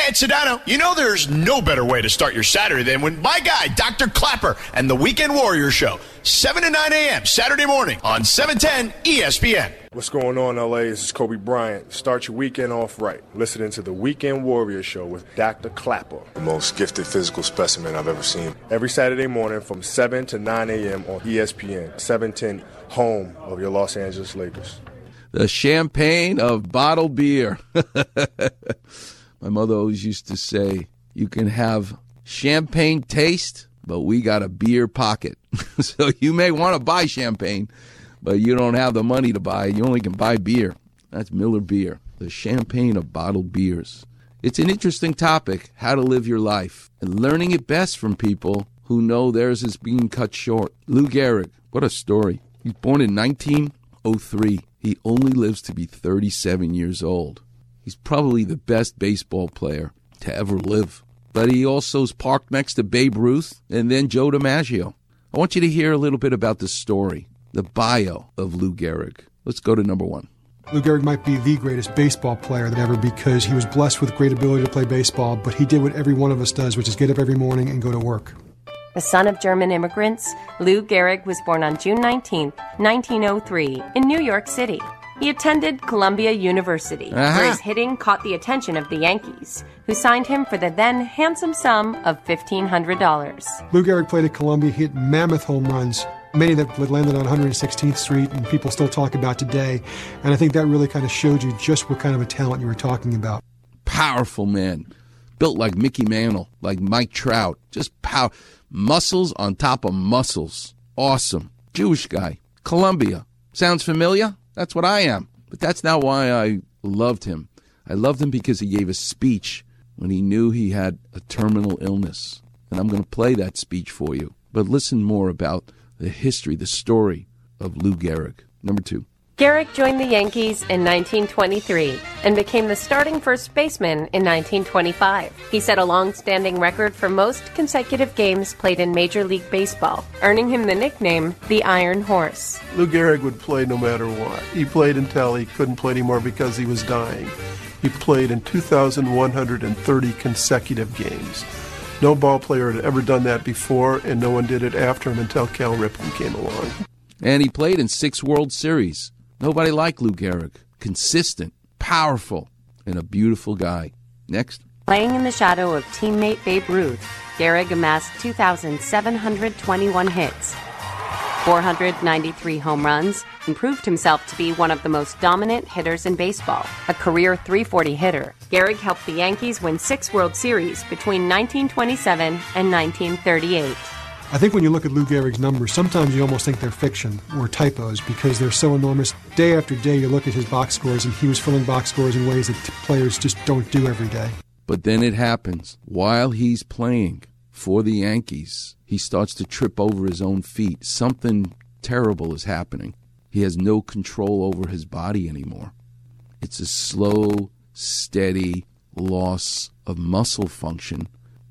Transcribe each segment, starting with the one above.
Hey, it's Sedano. You know there's no better way to start your Saturday than when my guy, Dr. Clapper, and the Weekend Warrior Show, 7 to 9 a.m. Saturday morning on 710 ESPN. What's going on, LA? This is Kobe Bryant. Start your weekend off right. Listening to the Weekend Warrior Show with Dr. Clapper. The most gifted physical specimen I've ever seen. Every Saturday morning from 7 to 9 a.m. on ESPN, 710, home of your Los Angeles Lakers. The champagne of bottled beer. Mother always used to say, you can have champagne taste, but we got a beer pocket. so you may want to buy champagne, but you don't have the money to buy. You only can buy beer. That's Miller Beer, the champagne of bottled beers. It's an interesting topic, how to live your life, and learning it best from people who know theirs is being cut short. Lou Gehrig, what a story. He's born in 1903. He only lives to be 37 years old. He's probably the best baseball player to ever live. But he also is parked next to Babe Ruth and then Joe DiMaggio. I want you to hear a little bit about the story, the bio of Lou Gehrig. Let's go to number one. Lou Gehrig might be the greatest baseball player that ever because he was blessed with great ability to play baseball, but he did what every one of us does, which is get up every morning and go to work. The son of German immigrants, Lou Gehrig was born on June 19, 1903, in New York City. He attended Columbia University, Uh-huh. where his hitting caught the attention of the Yankees, who signed him for the then handsome sum of $1,500. Lou Gehrig played at Columbia, hit mammoth home runs, many that landed on 116th Street and people still talk about today. And I think that really kind of showed you just what kind of a talent you were talking about. Powerful man. Built like Mickey Mantle, like Mike Trout. Just power. Muscles on top of muscles. Awesome. Jewish guy. Columbia. Sounds familiar? That's what I am. But that's not why I loved him. I loved him because he gave a speech when he knew he had a terminal illness. And I'm going to play that speech for you. But listen more about the history, the story of Lou Gehrig. Number two. Gehrig joined the Yankees in 1923 and became the starting first baseman in 1925. He set a long-standing record for most consecutive games played in Major League Baseball, earning him the nickname the Iron Horse. Lou Gehrig would play no matter what. He played until he couldn't play anymore because he was dying. He played in 2,130 consecutive games. No ball player had ever done that before, and no one did it after him until Cal Ripken came along. And he played in six World Series. Nobody like Lou Gehrig. Consistent, powerful, and a beautiful guy. Next. Playing in the shadow of teammate Babe Ruth, Gehrig amassed 2,721 hits, 493 home runs, and proved himself to be one of the most dominant hitters in baseball. A career 340 hitter, Gehrig helped the Yankees win six World Series between 1927 and 1938. I think when you look at Lou Gehrig's numbers, sometimes you almost think they're fiction or typos because they're so enormous. Day after day, you look at his box scores, and he was filling box scores in ways that players just don't do every day. But then it happens. While he's playing for the Yankees, he starts to trip over his own feet. Something terrible is happening. He has no control over his body anymore. It's a slow, steady loss of muscle function.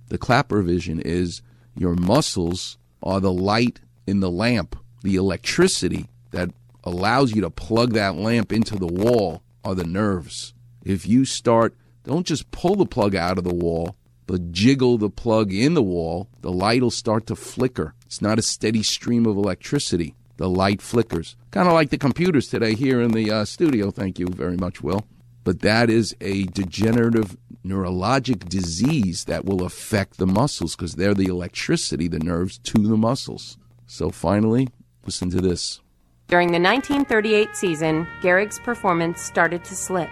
The Clapper vision is your muscles are the light in the lamp. The electricity that allows you to plug that lamp into the wall are the nerves. If you start, don't just pull the plug out of the wall, but jiggle the plug in the wall, the light will start to flicker. It's not a steady stream of electricity. The light flickers. Kind of like the computers today here in the uh, studio. Thank you very much, Will. But that is a degenerative neurologic disease that will affect the muscles because they're the electricity, the nerves to the muscles. So finally, listen to this. During the 1938 season, Gehrig's performance started to slip,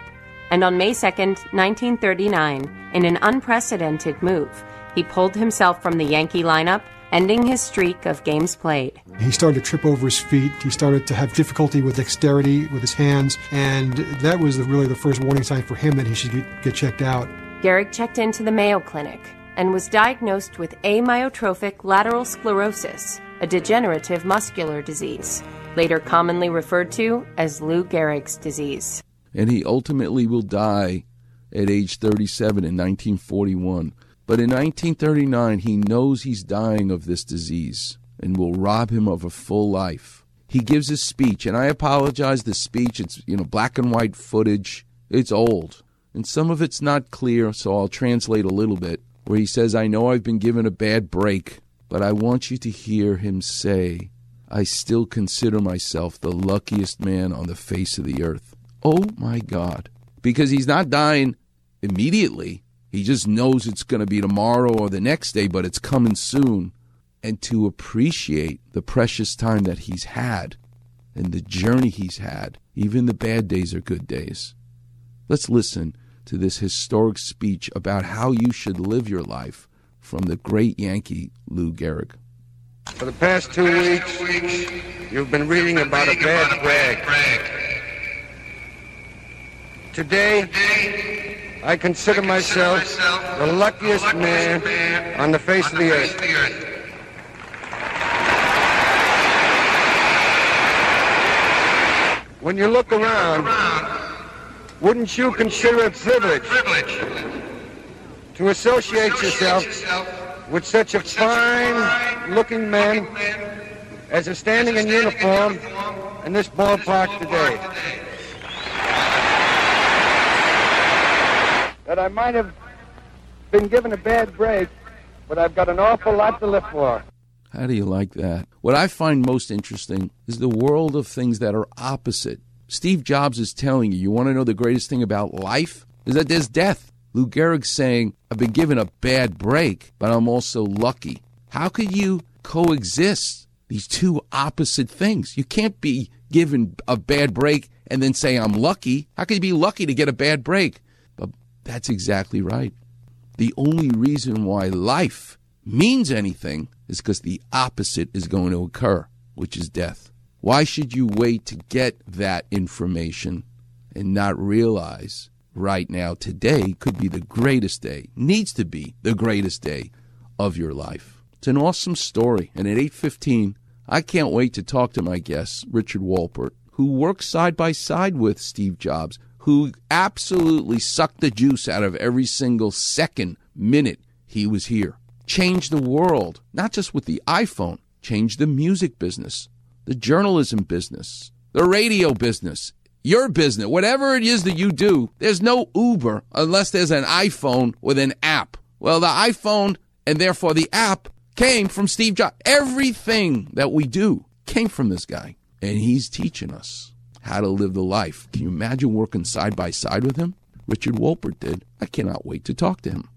and on May 2, 1939, in an unprecedented move, he pulled himself from the Yankee lineup, ending his streak of games played. He started to trip over his feet. He started to have difficulty with dexterity with his hands, and that was really the first warning sign for him that he should get, get checked out. Gehrig checked into the Mayo Clinic and was diagnosed with amyotrophic lateral sclerosis, a degenerative muscular disease, later commonly referred to as Lou Gehrig's disease. And he ultimately will die at age 37 in 1941. But in 1939, he knows he's dying of this disease and will rob him of a full life. He gives his speech, and I apologize. The speech, it's you know black and white footage. It's old. and some of it's not clear, so I'll translate a little bit, where he says, I know I've been given a bad break, but I want you to hear him say, I still consider myself the luckiest man on the face of the earth. Oh my God. Because he's not dying immediately. He just knows it's going to be tomorrow or the next day, but it's coming soon. And to appreciate the precious time that he's had and the journey he's had, even the bad days are good days. Let's listen to this historic speech about how you should live your life from the great Yankee Lou Gehrig. For the past two weeks, you've been reading about a bad brag. Today, I consider myself the luckiest man on the face of the earth. When you look around, wouldn't you consider it privilege to associate yourself with such a fine-looking man as is standing in uniform in this ballpark today? That I might have been given a bad break, but I've got an awful lot to live for. How do you like that? What I find most interesting is the world of things that are opposite. Steve Jobs is telling you, you want to know the greatest thing about life? Is that there's death. Lou Gehrig's saying, I've been given a bad break, but I'm also lucky. How could you coexist these two opposite things? You can't be given a bad break and then say, I'm lucky. How could you be lucky to get a bad break? That's exactly right. The only reason why life means anything is because the opposite is going to occur, which is death. Why should you wait to get that information and not realize right now, today could be the greatest day, needs to be the greatest day of your life? It's an awesome story. And at 8.15, I can't wait to talk to my guest, Richard Wolpert, who works side by side with Steve Jobs, who absolutely sucked the juice out of every single second, minute he was here. Changed the world, not just with the iPhone, changed the music business, the journalism business, the radio business, your business, whatever it is that you do. There's no Uber unless there's an iPhone with an app. Well, the iPhone and therefore the app came from Steve Jobs. Everything that we do came from this guy. And he's teaching us how to live the life. Can you imagine working side by side with him? Richard Wolpert did. I cannot wait to talk to him.